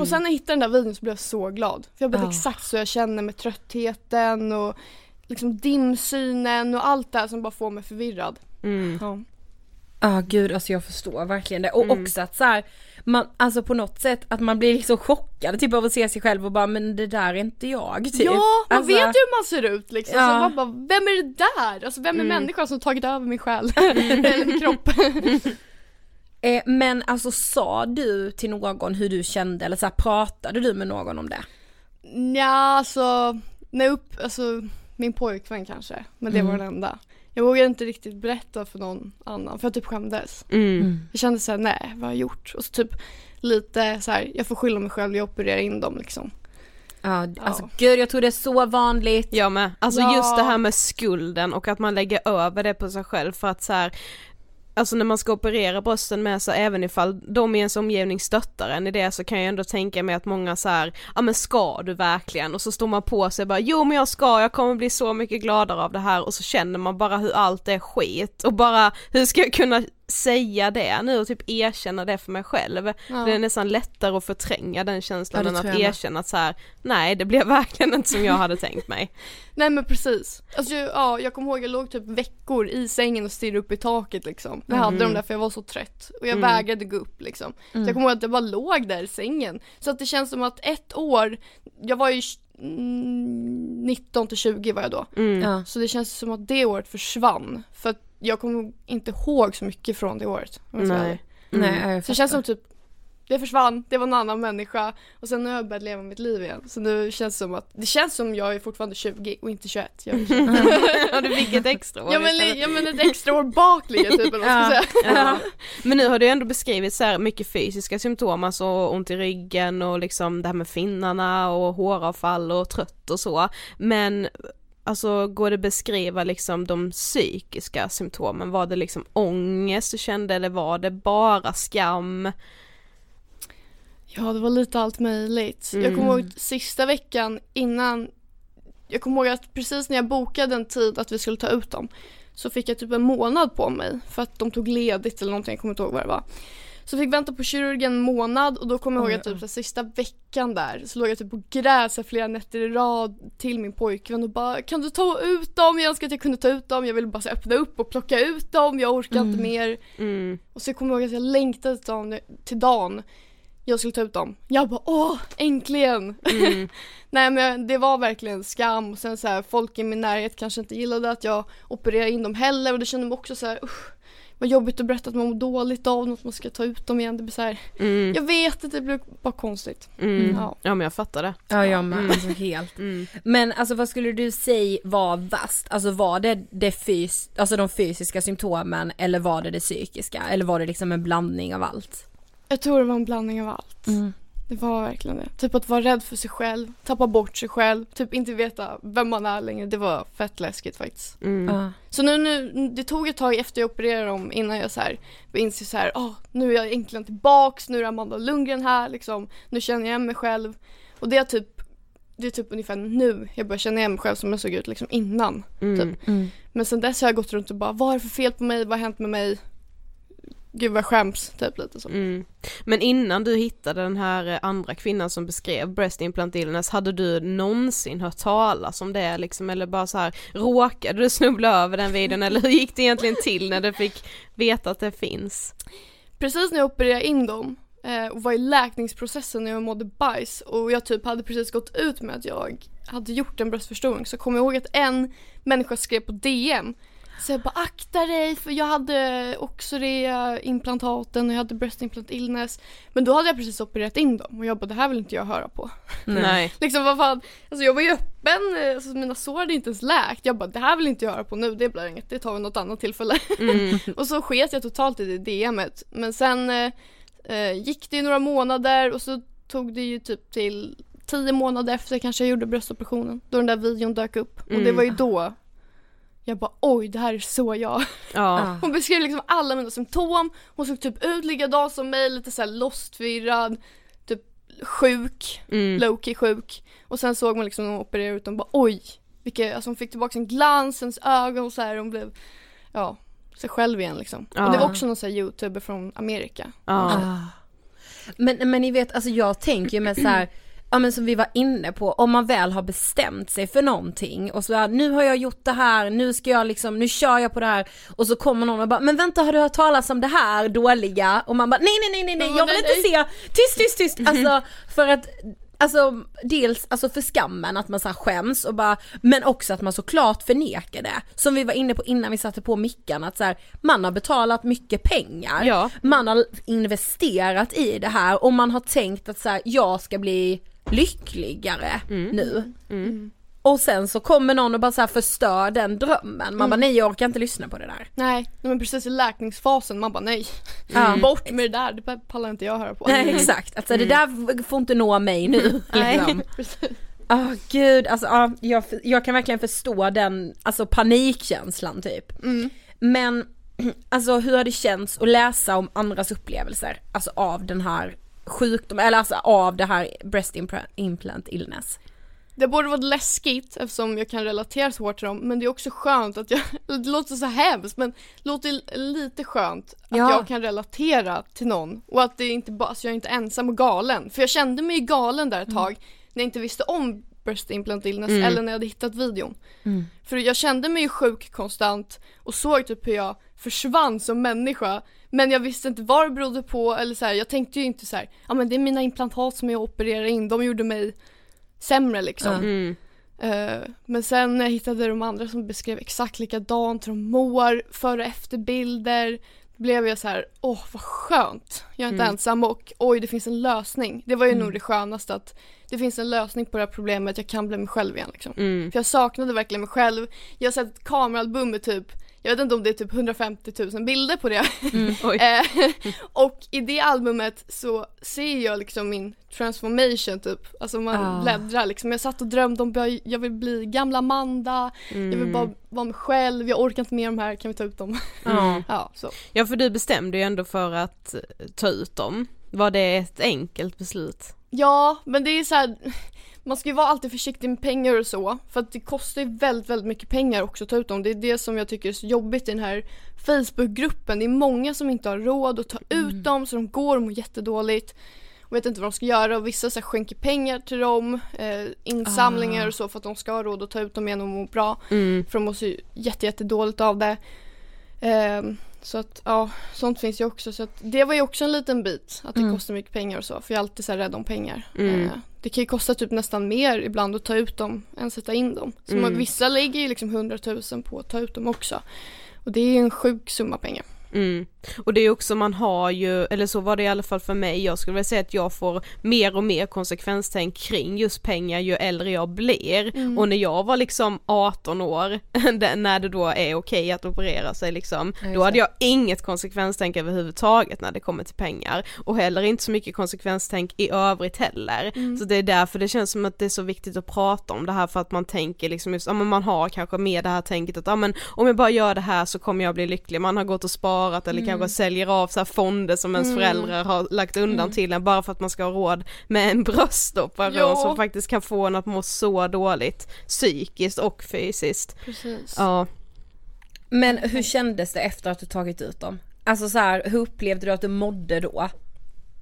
Och sen när jag hittade den där videon så blev jag så glad. För jag vet Ja. exakt så jag känner med tröttheten och liksom dimsynen och allt det här som bara får mig förvirrad. Mm. Ja. Ja gud alltså jag förstår verkligen det och också att så här, man, alltså på något sätt att man blir liksom chockad typ av att se sig själv och bara men det där är inte jag typ. Ja, man Alltså, vet ju hur man ser ut liksom. Ja. Så man bara, vem är det där? Alltså vem är Mm. människan som tagit över min själ? Eller min kropp? Eh, men alltså sa du till någon hur du kände eller så här, pratade du med någon om det? Nja, alltså, jag upp, alltså min pojkvän kanske, men det var Mm. den enda. Jag vågade inte riktigt berätta för någon annan för jag typ skämdes. Mm. Jag kände såhär, nej vad har jag gjort? Och så typ lite så här, jag får skylla mig själv, jag opererar in dem liksom. Ja, alltså gud jag tror det är så vanligt. Jag med. Alltså Ja. just det här med skulden och att man lägger över det på sig själv för att så här, Alltså när man ska operera brösten med så även ifall de i ens omgivning stöttar en i det så kan jag ändå tänka mig att många så här, ja men ska du verkligen? Och så står man på sig bara, jo men jag ska, jag kommer bli så mycket gladare av det här och så känner man bara hur allt är skit och bara, hur ska jag kunna säga det nu och typ erkänna det för mig själv? Ja. Det är nästan lättare att förtränga den känslan Ja, än att erkänna att så här, nej det blev verkligen inte som jag hade tänkt mig. Nej men precis. Alltså ja, jag kommer ihåg jag låg typ veckor i sängen och stirrade upp i taket liksom. Jag hade Mm. dem där för jag var så trött och jag Mm. vägrade gå upp liksom. Så Mm. jag kommer ihåg att jag bara låg där i sängen. Så att det känns som att ett år, jag var ju mm, 19 till 20 var jag då. Mm. Ja. Så det känns som att det året försvann. För att jag kommer inte ihåg så mycket från det året. Nej. ärlig. Nej, jag Så det känns som typ det försvann, det var en annan människa och sen har jag börjat leva mitt liv igen. Så nu känns det som att, det känns som jag är fortfarande 20 och inte 21. Jag är 20. Ja du fick ett extra år ja, men, ja men ett extra år bak ligger typ eller vad man ska Ja, säga. ja. Men nu har du ändå beskrivit så här mycket fysiska symptom, alltså ont i ryggen och liksom det här med finnarna och håravfall och trött och så. Men alltså går det beskriva liksom de psykiska symptomen? Var det liksom ångest du kände eller var det bara skam? Ja det var lite allt möjligt. Jag Mm. kommer ihåg sista veckan innan Jag kommer ihåg att precis när jag bokade en tid att vi skulle ta ut dem Så fick jag typ en månad på mig för att de tog ledigt eller någonting, jag kommer inte ihåg vad det var Så fick vänta på kirurgen en månad och då kommer jag ihåg att typ så här, sista veckan där så låg jag typ på gräs i flera nätter i rad till min pojkvän och bara Kan du ta ut dem? Jag önskar att jag kunde ta ut dem, jag ville bara så här, öppna upp och plocka ut dem, jag orkar inte Mm. mer Mm. och så kommer jag ihåg att jag längtade till dagen, till dagen jag skulle ta ut dem. Jag bara åh, äntligen! Mm. Nej men det var verkligen skam och sen så här, folk i min närhet kanske inte gillade att jag opererade in dem heller och det kände mig också så här, usch, vad jobbigt att berätta att man mår dåligt av något, man ska ta ut dem igen. Det blir så här, Mm. jag vet att det blir bara konstigt. Mm. Ja. Ja men jag fattar det. Ja jag med, Mm. alltså helt. Mm. Men alltså vad skulle du säga var värst? Alltså var det, det fys- alltså de fysiska symptomen eller var det det psykiska? Eller var det liksom en blandning av allt? Jag tror det var en blandning av allt. Det var verkligen det. Typ att vara rädd för sig själv, tappa bort sig själv, typ inte veta vem man är längre. Det var fett läskigt faktiskt. Mm. Ja. Så nu, nu, det tog ett tag efter jag opererade dem innan jag så här inser så här, oh, nu är jag äntligen tillbaks, nu är Amanda Lundgren här liksom, nu känner jag igen mig själv. Och det är typ, det är typ ungefär nu jag börjar känna igen mig själv som jag såg ut liksom innan. Mm. Typ. Men sen dess har jag gått runt och bara, vad är det för fel på mig, vad har hänt med mig? Gud vad skäms, typ lite så. Mm. Men innan du hittade den här eh, andra kvinnan som beskrev breast implant illness, hade du någonsin hört talas om det liksom eller bara så här råkade du snubbla över den videon eller hur gick det egentligen till när du fick veta att det finns? Precis när jag opererade in dem eh, och var i läkningsprocessen när jag mådde bajs och jag typ hade precis gått ut med att jag hade gjort en bröstförstoring så kom jag ihåg att en människa skrev på DM så jag bara akta dig för jag hade också det implantaten och jag hade breast implant illness men då hade jag precis opererat in dem och jag bara det här vill inte jag höra på. Nej. liksom vad fan, alltså jag var ju öppen, alltså mina sår hade inte ens läkt. Jag bara det här vill inte jag höra på nu, det blir inget, det tar vi något annat tillfälle. Mm. och så sket jag totalt i det DMet. Men sen eh, eh, gick det ju några månader och så tog det ju typ till tio månader efter kanske jag gjorde bröstoperationen. Då den där videon dök upp. Och det Mm. var ju då jag bara oj det här är så jag. Ja. Hon beskrev liksom alla mina symptom. Hon såg typ ut likadant som mig, lite såhär lostfirrad, typ sjuk, Mm. low-key sjuk. Och sen såg man liksom när hon opererade ut dem bara oj, vilka, alltså hon fick tillbaka en glans, hennes ögon och så här, hon blev, ja, sig själv igen liksom. Ja. Och det var också någon sån här youtuber från Amerika. Ja. Ah. Men, men ni vet, alltså jag tänker ju med så här ja men som vi var inne på, om man väl har bestämt sig för någonting och så här, nu har jag gjort det här, nu ska jag liksom, nu kör jag på det här och så kommer någon och bara, men vänta har du hört talas om det här dåliga? Och man bara, nej nej nej nej nej, jag vill inte se, tyst tyst tyst, alltså för att Alltså dels alltså för skammen att man så här skäms och bara, men också att man såklart förnekar det. Som vi var inne på innan vi satte på mickarna att så här, man har betalat mycket pengar, Ja. man har investerat i det här och man har tänkt att så här, jag ska bli lyckligare nu. Och sen så kommer någon och bara så förstör den drömmen, man bara nej jag orkar inte lyssna på det där. Nej, men precis i läkningsfasen man bara nej. Ja. Bort med det där, det pallar inte jag höra på. Nej exakt, alltså det där får inte nå mig nu. Liksom. Precis. Åh gud, alltså ja, jag, jag kan verkligen förstå den, alltså panikkänslan typ. Men alltså hur har det känts att läsa om andras upplevelser, alltså av den här sjukdomen, eller alltså av det här breast implant illness? Det borde varit läskigt eftersom jag kan relatera så hårt till dem men det är också skönt att jag, det låter så hemskt men det låter lite skönt att Ja. jag kan relatera till någon och att det inte bara, alltså jag är inte ensam och galen. För jag kände mig ju galen där ett tag när jag inte visste om breast implant illness eller när jag hade hittat videon. För jag kände mig ju sjuk konstant och såg typ hur jag försvann som människa men jag visste inte vad det berodde på eller så här, jag tänkte ju inte så här, ja men det är mina implantat som jag opererar in, de gjorde mig sämre liksom. Mm. Eh, men sen när jag hittade de andra som beskrev exakt likadant, hur de mår, före och efterbilder, blev jag så här, åh vad skönt, jag är inte ensam och oj det finns en lösning. Det var ju nog det skönaste att det finns en lösning på det här problemet, jag kan bli mig själv igen liksom. Mm. För jag saknade verkligen mig själv. Jag har sett ett kameraalbum med typ, jag vet inte om det är typ 150 000 bilder på det. Oj. Eh, och i det albumet så ser jag liksom min transformation typ, alltså man Ah. bläddrar liksom. Jag satt och drömde om jag- jag vill bli gamla Amanda, jag Mm. vill bara vara mig själv, jag orkar inte med de här, kan vi ta ut dem? Ja. ja, så. ja för du bestämde ju ändå för att ta ut dem. Var det ett enkelt beslut? Ja, men det är så här. Man ska ju vara alltid försiktig med pengar och så, för att det kostar ju väldigt, väldigt mycket pengar också att ta ut dem. Det är det som jag tycker är så jobbigt i den här Facebookgruppen. Det är många som inte har råd att ta ut dem, så de går och mår jättedådåligt och vet inte vad de ska göra och vissa så här, skänker pengar till dem, eh, insamlingar och så för att de ska ha råd att ta ut dem igen och må bra. Mm. För de mår så jätte, jätte av det. Ehm, så att ja, sånt finns ju också. Så att det var ju också en liten bit, att det kostar mycket pengar och så. För jag är alltid så här rädd om pengar. Mm. Eh, det kan ju kosta typ nästan mer ibland att ta ut dem än sätta in dem. Så Mm. man, vissa lägger ju liksom 100 000 på att ta ut dem också. Och det är ju en sjuk summa pengar. Mm. Och det är också, man har ju, eller så var det i alla fall för mig, jag skulle vilja säga att jag får mer och mer konsekvenstänk kring just pengar ju äldre jag blir. Mm. Och när jag var liksom 18 år, när det då är okej att operera sig liksom, Ja, då hade jag inget konsekvenstänk överhuvudtaget när det kommer till pengar. Och heller inte så mycket konsekvenstänk i övrigt heller. Mm. Så det är därför det känns som att det är så viktigt att prata om det här för att man tänker liksom just, ja men man har kanske med det här tänket att ja men om jag bara gör det här så kommer jag bli lycklig. Man har gått och sparat eller kanske säljer av så här fonder som ens Mm. föräldrar har lagt undan till en bara för att man ska ha råd med en bröstoperation som faktiskt kan få en att må så dåligt psykiskt och fysiskt. Precis. Ja. Men hur kändes det efter att du tagit ut dem? Alltså så här, hur upplevde du att du mådde då?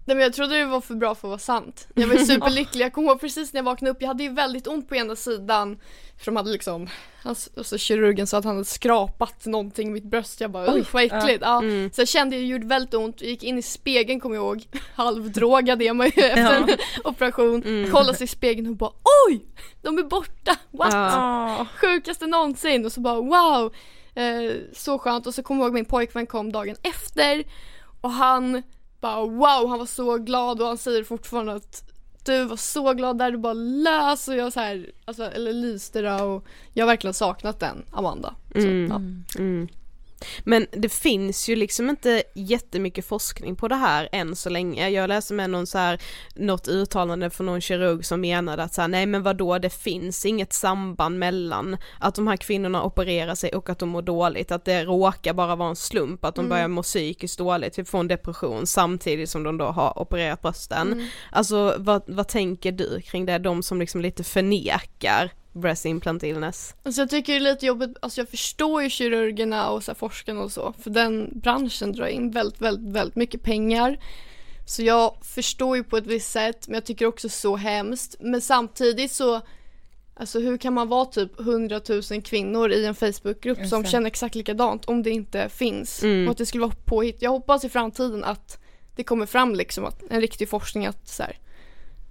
Nej, men jag trodde det var för bra för att vara sant. Jag var superlycklig. Jag kommer ihåg precis när jag vaknade upp, jag hade ju väldigt ont på ena sidan. För de hade liksom, alltså, kirurgen sa att han hade skrapat någonting i mitt bröst. Jag bara usch vad äckligt. Ja. Mm. Så jag kände det gjorde väldigt ont, jag gick in i spegeln kommer jag ihåg. Halvdrogad är man ju efter en operation. Mm. Kollade sig i spegeln och bara oj! De är borta! What? Ja. Sjukaste någonsin och så bara wow! Eh, så skönt och så kommer jag ihåg min pojkvän kom dagen efter och han bara wow, han var så glad och han säger fortfarande att du var så glad där du bara lös och jag så här, alltså, eller lyste då och jag har verkligen saknat den Amanda. Så, Mm. ja. Mm. Men det finns ju liksom inte jättemycket forskning på det här än så länge. Jag läste med någon så här, något uttalande från någon kirurg som menade att så här, nej men vadå det finns inget samband mellan att de här kvinnorna opererar sig och att de mår dåligt, att det råkar bara vara en slump att de börjar må psykiskt dåligt, typ få en depression samtidigt som de då har opererat brösten. Alltså vad, vad tänker du kring det, de som liksom lite förnekar breast implant illness? Alltså jag tycker det är lite jobbigt, alltså jag förstår ju kirurgerna och så forskarna och så, för den branschen drar in väldigt, väldigt, väldigt mycket pengar. Så jag förstår ju på ett visst sätt men jag tycker också så hemskt. Men samtidigt så Alltså hur kan man vara typ 100 000 kvinnor i en Facebookgrupp som känner exakt likadant om det inte finns? Mm. Och att det skulle vara påhitt. Jag hoppas i framtiden att det kommer fram liksom att en riktig forskning att så här,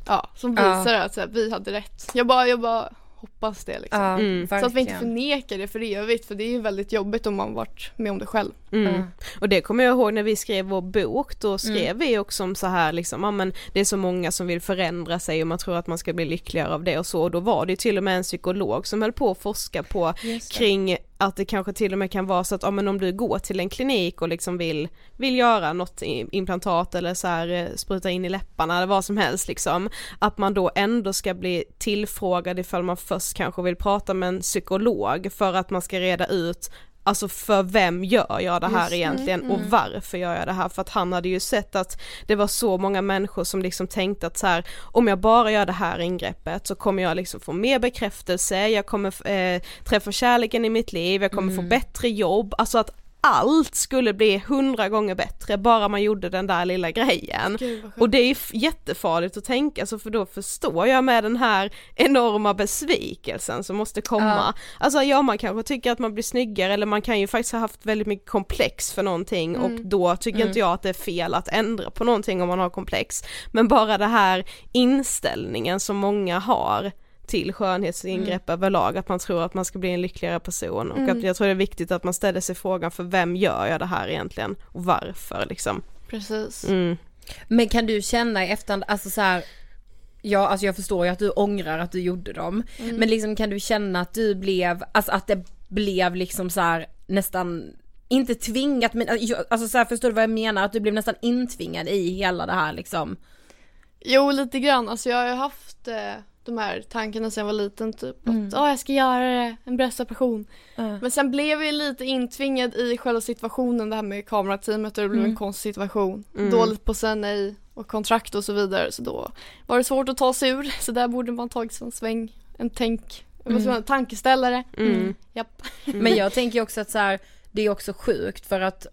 ja, som Ja. visar att så här, vi hade rätt. Jag bara, jag bara hoppas det liksom. Ja, Mm. Så att vi inte förnekar det för evigt för det är ju väldigt jobbigt om man varit med om det själv. Mm. Ja. Och det kommer jag ihåg när vi skrev vår bok, då skrev vi också om så här liksom, ja men det är så många som vill förändra sig och man tror att man ska bli lyckligare av det och så och då var det till och med en psykolog som höll på att forska på kring att det kanske till och med kan vara så att, ja men om du går till en klinik och liksom vill, vill göra något implantat eller så här eh, spruta in i läpparna eller vad som helst liksom, att man då ändå ska bli tillfrågad ifall man först kanske vill prata med en psykolog för att man ska reda ut Alltså för vem gör jag det här Just egentligen? Och varför gör jag det här? För att han hade ju sett att det var så många människor som liksom tänkte att så här, om jag bara gör det här ingreppet så kommer jag liksom få mer bekräftelse, jag kommer eh, träffa kärleken i mitt liv, jag kommer få bättre jobb, alltså att allt skulle bli hundra gånger bättre bara man gjorde den där lilla grejen. Gud. Och det är jättefarligt att tänka så för då förstår jag med den här enorma besvikelsen som måste komma. Alltså ja man kanske tycker att man blir snyggare eller man kan ju faktiskt ha haft väldigt mycket komplex för någonting och då tycker inte jag att det är fel att ändra på någonting om man har komplex. Men bara det här inställningen som många har till skönhetsingrepp överlag, att man tror att man ska bli en lyckligare person och att jag tror det är viktigt att man ställer sig frågan för vem gör jag det här egentligen och varför liksom. Precis. Mm. Men kan du känna i efterhand, alltså så här, Ja alltså jag förstår ju att du ångrar att du gjorde dem. Men liksom kan du känna att du blev, alltså att det blev liksom så här nästan inte tvingat men alltså så här, förstår du vad jag menar? Att du blev nästan intvingad i hela det här liksom. Jo, lite grann. Alltså jag har ju haft eh, de här tankarna sedan jag var liten typ. Att "Åh, jag ska göra det, en bröstoperation. Men sen blev jag lite intvingad i själva situationen, det här med kamerateamet och det blev en konstig situation. Dåligt på säga nej och kontrakt och så vidare. Så då var det svårt att ta sig ur. Så där borde man tagit sig en sväng, en tänk, man, en tankeställare. Mm. Japp. Men jag tänker också att så här, det är också sjukt för att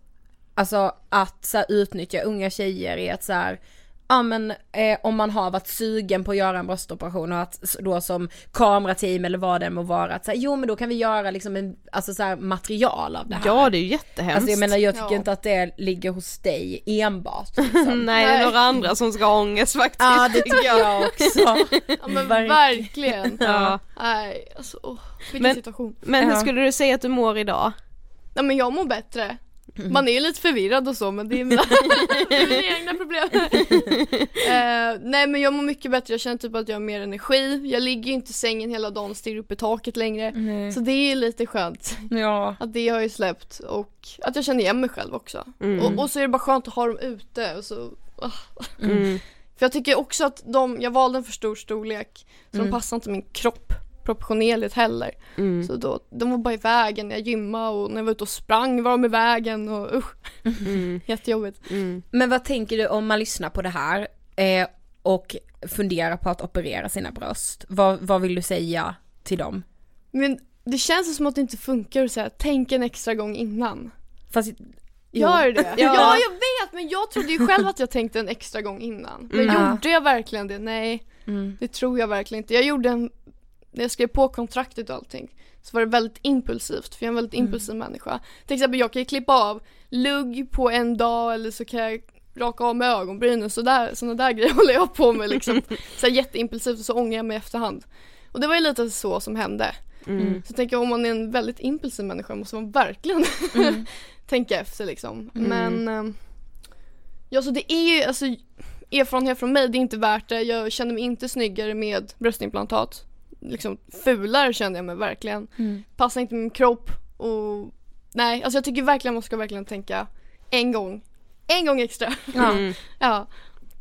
Alltså att så här, utnyttja unga tjejer i att så här, ja men eh, om man har varit sugen på att göra en bröstoperation och att då som kamerateam eller vad det må vara att så här, jo men då kan vi göra liksom en, alltså så här, material av det här. Ja det är ju jättehemskt. Alltså jag menar jag tycker Ja. inte att det ligger hos dig enbart liksom. Nej det är några andra som ska ha ångest faktiskt. Ja det tycker jag också. Ja men Verkligen. verkligen. Ja. Nej, alltså åh, vilken Men- situation. Men hur Ja. skulle du säga att du mår idag? Nej men jag mår bättre. Mm. Man är ju lite förvirrad och så men det är mina, mina egna problem. Eh, nej men jag mår mycket bättre, jag känner typ att jag har mer energi. Jag ligger ju inte i sängen hela dagen och stirrar upp i taket längre. Så det är lite skönt Ja. att det har ju släppt och att jag känner igen mig själv också. Mm. Och, och så är det bara skönt att ha dem ute och så ah. Mm. För jag tycker också att de, jag valde en för stor storlek så de passar inte min kropp proportionerligt heller. Mm. Så då, de var bara i vägen när jag gymmade och när jag var ute och sprang var de i vägen och usch, Mm. jättejobbigt. Mm. Men vad tänker du om man lyssnar på det här eh, och funderar på att operera sina bröst? Vad, vad vill du säga till dem? Men det känns som att det inte funkar att säga tänk en extra gång innan. Fast, Gör det? Ja. Ja. jag vet men jag trodde ju själv att jag tänkte en extra gång innan. Men Mm. gjorde jag verkligen det? Nej, mm, det tror jag verkligen inte. Jag gjorde en, när jag skrev på kontraktet och allting så var det väldigt impulsivt för jag är en väldigt impulsiv människa. Till exempel jag kan ju klippa av lugg på en dag eller så kan jag raka av med ögonbrynen sådär, sådana där grejer håller jag på med liksom. Så här jätteimpulsivt och så ångrar jag mig i efterhand. Och det var ju lite så som hände. Mm. Så jag tänker om man är en väldigt impulsiv människa måste man verkligen tänka efter liksom. Men eh, ja så det är ju alltså erfarenhet från mig, det är inte värt det. Jag känner mig inte snyggare med bröstimplantat. Liksom fulare kände jag mig verkligen. mm. Passar inte min kropp och nej, alltså jag tycker verkligen man ska verkligen tänka en gång. En gång extra. Ja. Mm. Ja.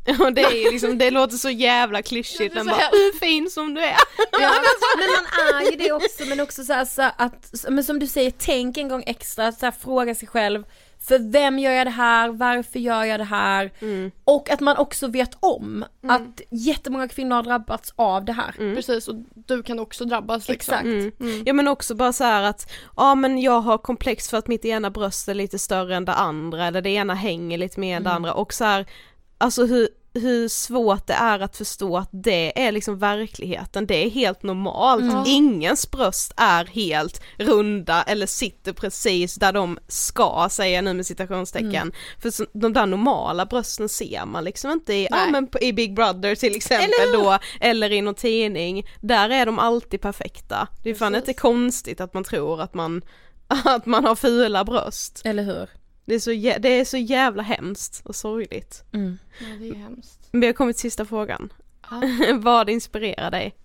Ja det är liksom, det låter så jävla klyschigt men så bara hur fin som du är. Ja, men man är ju det också, men också så, här, så att, men som du säger, tänk en gång extra, så här, fråga sig själv, för vem gör jag det här, varför gör jag det här? Och att man också vet om att jättemånga kvinnor har drabbats av det här. Precis och du kan också drabbas liksom. Exakt. Mm. Ja men också bara så här att, ja men jag har komplex för att mitt ena bröst är lite större än det andra eller det ena hänger lite mer än det andra och så här alltså hur, hur svårt det är att förstå att det är liksom verkligheten, det är helt normalt. Mm. Ingens bröst är helt runda eller sitter precis där de ska, säger jag nu med citationstecken. Mm. För så, de där normala brösten ser man liksom inte i, ja, men i Big Brother till exempel Eller då, eller i någon tidning. Där är de alltid perfekta. Det är fan Precis. inte konstigt att man tror att man, att man har fula bröst. Eller hur? Det är så, jä- det är så jävla hemskt och sorgligt. Mm. Ja, det är hemskt. Men vi har kommit till sista frågan. Ja. Vad inspirerar dig?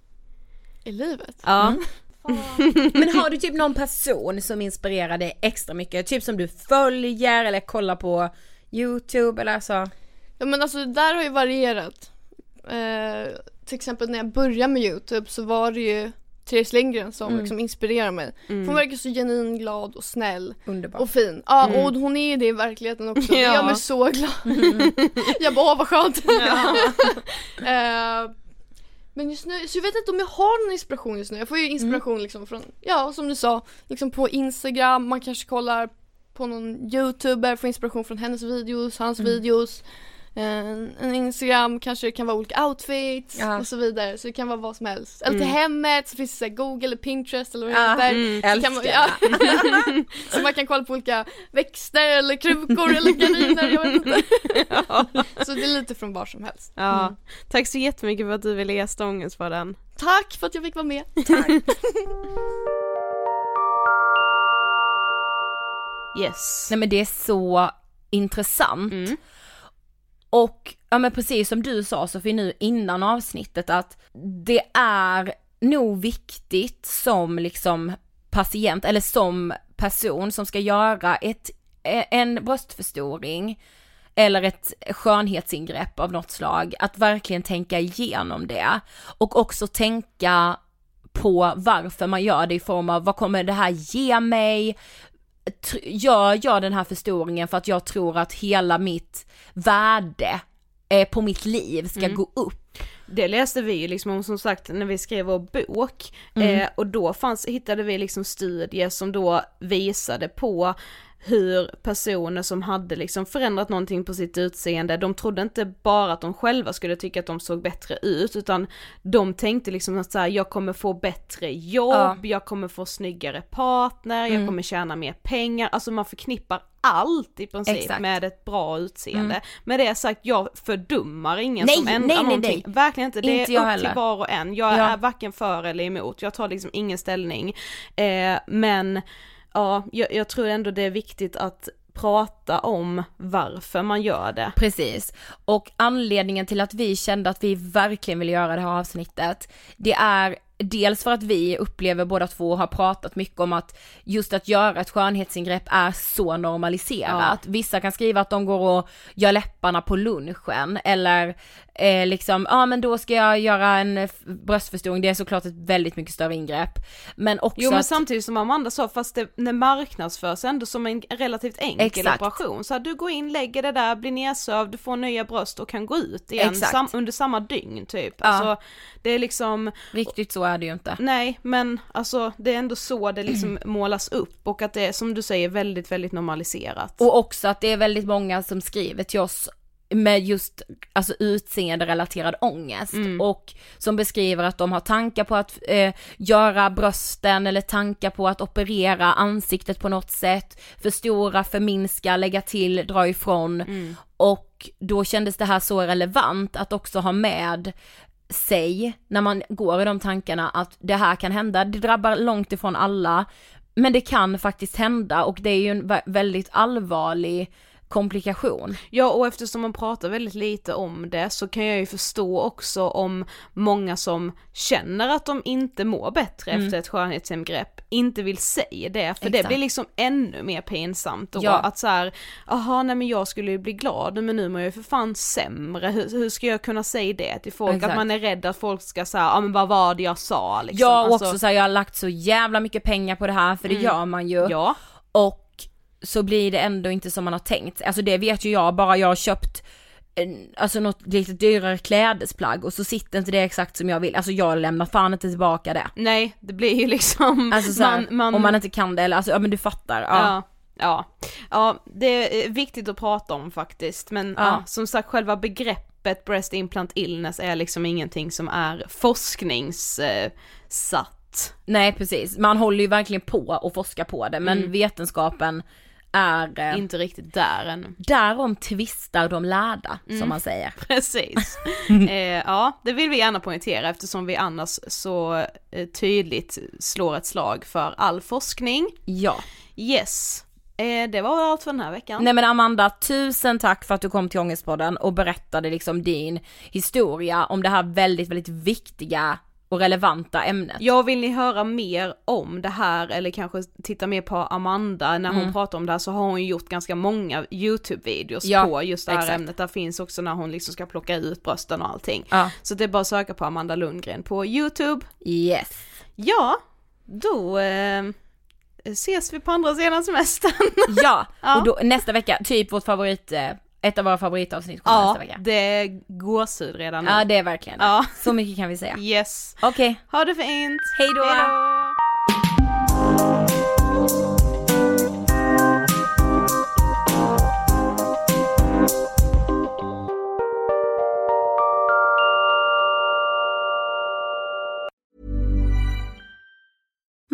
I livet? Ja. Mm. Men har du typ någon person som inspirerar dig extra mycket? Typ som du följer eller kollar på YouTube eller så? Ja men alltså det där har ju varierat. Eh, till exempel när jag började med YouTube så var det ju Therese Lindgren som Mm. liksom inspirerade mig. För Hon verkar så genuin glad och snäll Underbart. och fin. Ja Mm. och hon är det i verkligheten också. Ja. gör mig så glad. jag bara åh vad skönt. Eh, men just nu, så jag vet inte om jag har någon inspiration just nu. Jag får ju inspiration liksom från, ja som du sa, liksom på Instagram, man kanske kollar på någon youtuber, får inspiration från hennes videos, hans videos. En, Instagram kanske det kan vara olika outfits Ja. och så vidare. Så det kan vara vad som helst. Eller till Mm. hemmet så finns det så här Google eller Pinterest eller vad det Ja, heter. mm, Så kan man, ja. så man kan kolla på olika växter eller krukor eller gardiner, jag vet inte. Så det är lite från var som helst. ja. Tack så jättemycket för att du ville gästa Ångestpodden. Tack för att jag fick vara med. Yes. Nej men det är så intressant. Mm. Och ja men precis som du sa Sofie nu innan avsnittet att det är nog viktigt som liksom patient eller som person som ska göra ett, en bröstförstoring eller ett skönhetsingrepp av något slag, att verkligen tänka igenom det. Och också tänka på varför man gör det i form av vad kommer det här ge mig? Gör jag den här förstoringen för att jag tror att hela mitt värde eh, på mitt liv ska Mm. gå upp? Det läste vi ju liksom om som sagt när vi skrev vår bok Mm. eh, och då fanns, hittade vi liksom studier som då visade på hur personer som hade liksom förändrat någonting på sitt utseende, de trodde inte bara att de själva skulle tycka att de såg bättre ut utan de tänkte liksom att så här, jag kommer få bättre jobb, Ja. jag kommer få snyggare partner, jag Mm. kommer tjäna mer pengar, alltså man förknippar allt i princip Exakt. med ett bra utseende. Mm. Med det sagt, jag fördummar ingen Nej, som ändrar nej, nej, någonting. nej. Verkligen inte, det Inte är jag upp heller. till var och en. Jag Ja. är varken för eller emot, jag tar liksom ingen ställning. Eh, men ja, jag, jag tror ändå det är viktigt att prata om varför man gör det. Precis. Och anledningen till att vi kände att vi verkligen ville göra det här avsnittet, det är dels för att vi upplever båda två har pratat mycket om att just att göra ett skönhetsingrepp är så normaliserat. Vissa kan skriva att de går och gör läpparna på lunchen eller eh, liksom, ja men då ska jag göra en bröstförstoring, det är såklart ett väldigt mycket större ingrepp. Men också Jo men att, samtidigt som Amanda sa, fast det, det marknadsförs ändå som en relativt enkel Exakt. operation. Så här, du går in, lägger det där, blir nedsövd, du får nya bröst och kan gå ut igen sam, under samma dygn typ. Ja. Alltså det är liksom, riktigt så är det ju inte. nej men alltså det är ändå så det liksom målas upp och att det är som du säger väldigt väldigt normaliserat. Och också att det är väldigt många som skriver till oss med just alltså utseende-relaterad ångest Mm. och som beskriver att de har tankar på att eh, göra brösten eller tankar på att operera ansiktet på något sätt, förstora, förminska, lägga till, dra ifrån Mm. och då kändes det här så relevant att också ha med sig när man går i de tankarna att det här kan hända, det drabbar långt ifrån alla men det kan faktiskt hända och det är ju en vä- väldigt allvarlig komplikation. Ja och eftersom man pratar väldigt lite om det så kan jag ju förstå också om många som känner att de inte mår bättre Mm. efter ett skönhetsingrepp inte vill säga det för det Exakt. blir liksom ännu mer pinsamt då Ja. att så här, jaha nej men jag skulle ju bli glad men nu mår jag ju för fan sämre, hur, hur ska jag kunna säga det till folk? Exakt. Att man är rädd att folk ska säga, ja men vad var det jag sa liksom. Ja och Alltså, också så här, jag har lagt så jävla mycket pengar på det här för det Mm. gör man ju. Ja. Och så blir det ändå inte som man har tänkt. Alltså det vet ju jag, bara jag har köpt alltså något lite dyrare klädesplagg och så sitter inte det exakt som jag vill. Alltså jag lämnar fan inte tillbaka det. Nej det blir ju liksom, Alltså så här, man, man, om man inte kan det eller alltså ja men du fattar. Ja. ja. Ja, ja det är viktigt att prata om faktiskt men ja. Ja. som sagt själva begreppet breast implant illness är liksom ingenting som är forskningssatt. Nej precis, man håller ju verkligen på och forskar på det men Mm. vetenskapen är eh, Inte riktigt där än. Därom tvistar de lärda Mm. som man säger. Precis. eh, ja, det vill vi gärna poängtera eftersom vi annars så eh, tydligt slår ett slag för all forskning. Ja. Yes. Eh, det var allt för den här veckan. Nej men Amanda, tusen tack för att du kom till Ångestpodden och berättade liksom din historia om det här väldigt, väldigt viktiga och relevanta ämnet. Ja, vill ni höra mer om det här eller kanske titta mer på Amanda när hon Mm. pratar om det här så har hon gjort ganska många YouTube-videos Ja, på just det här exakt. ämnet. Där finns också när hon liksom ska plocka ut brösten och allting. Ja. Så det är bara att söka på Amanda Lundgren på YouTube. Yes. Ja, då eh, ses vi på andra sidan semestern. Ja, Ja. och då, nästa vecka, typ vårt favorit, eh, ett av våra favoritavsnitt kommer Ja, nästa vecka. det är gåshud redan nu. Ja det är verkligen det. Ja. Så mycket kan vi säga. Yes. Okej, Ha det fint. Hej då.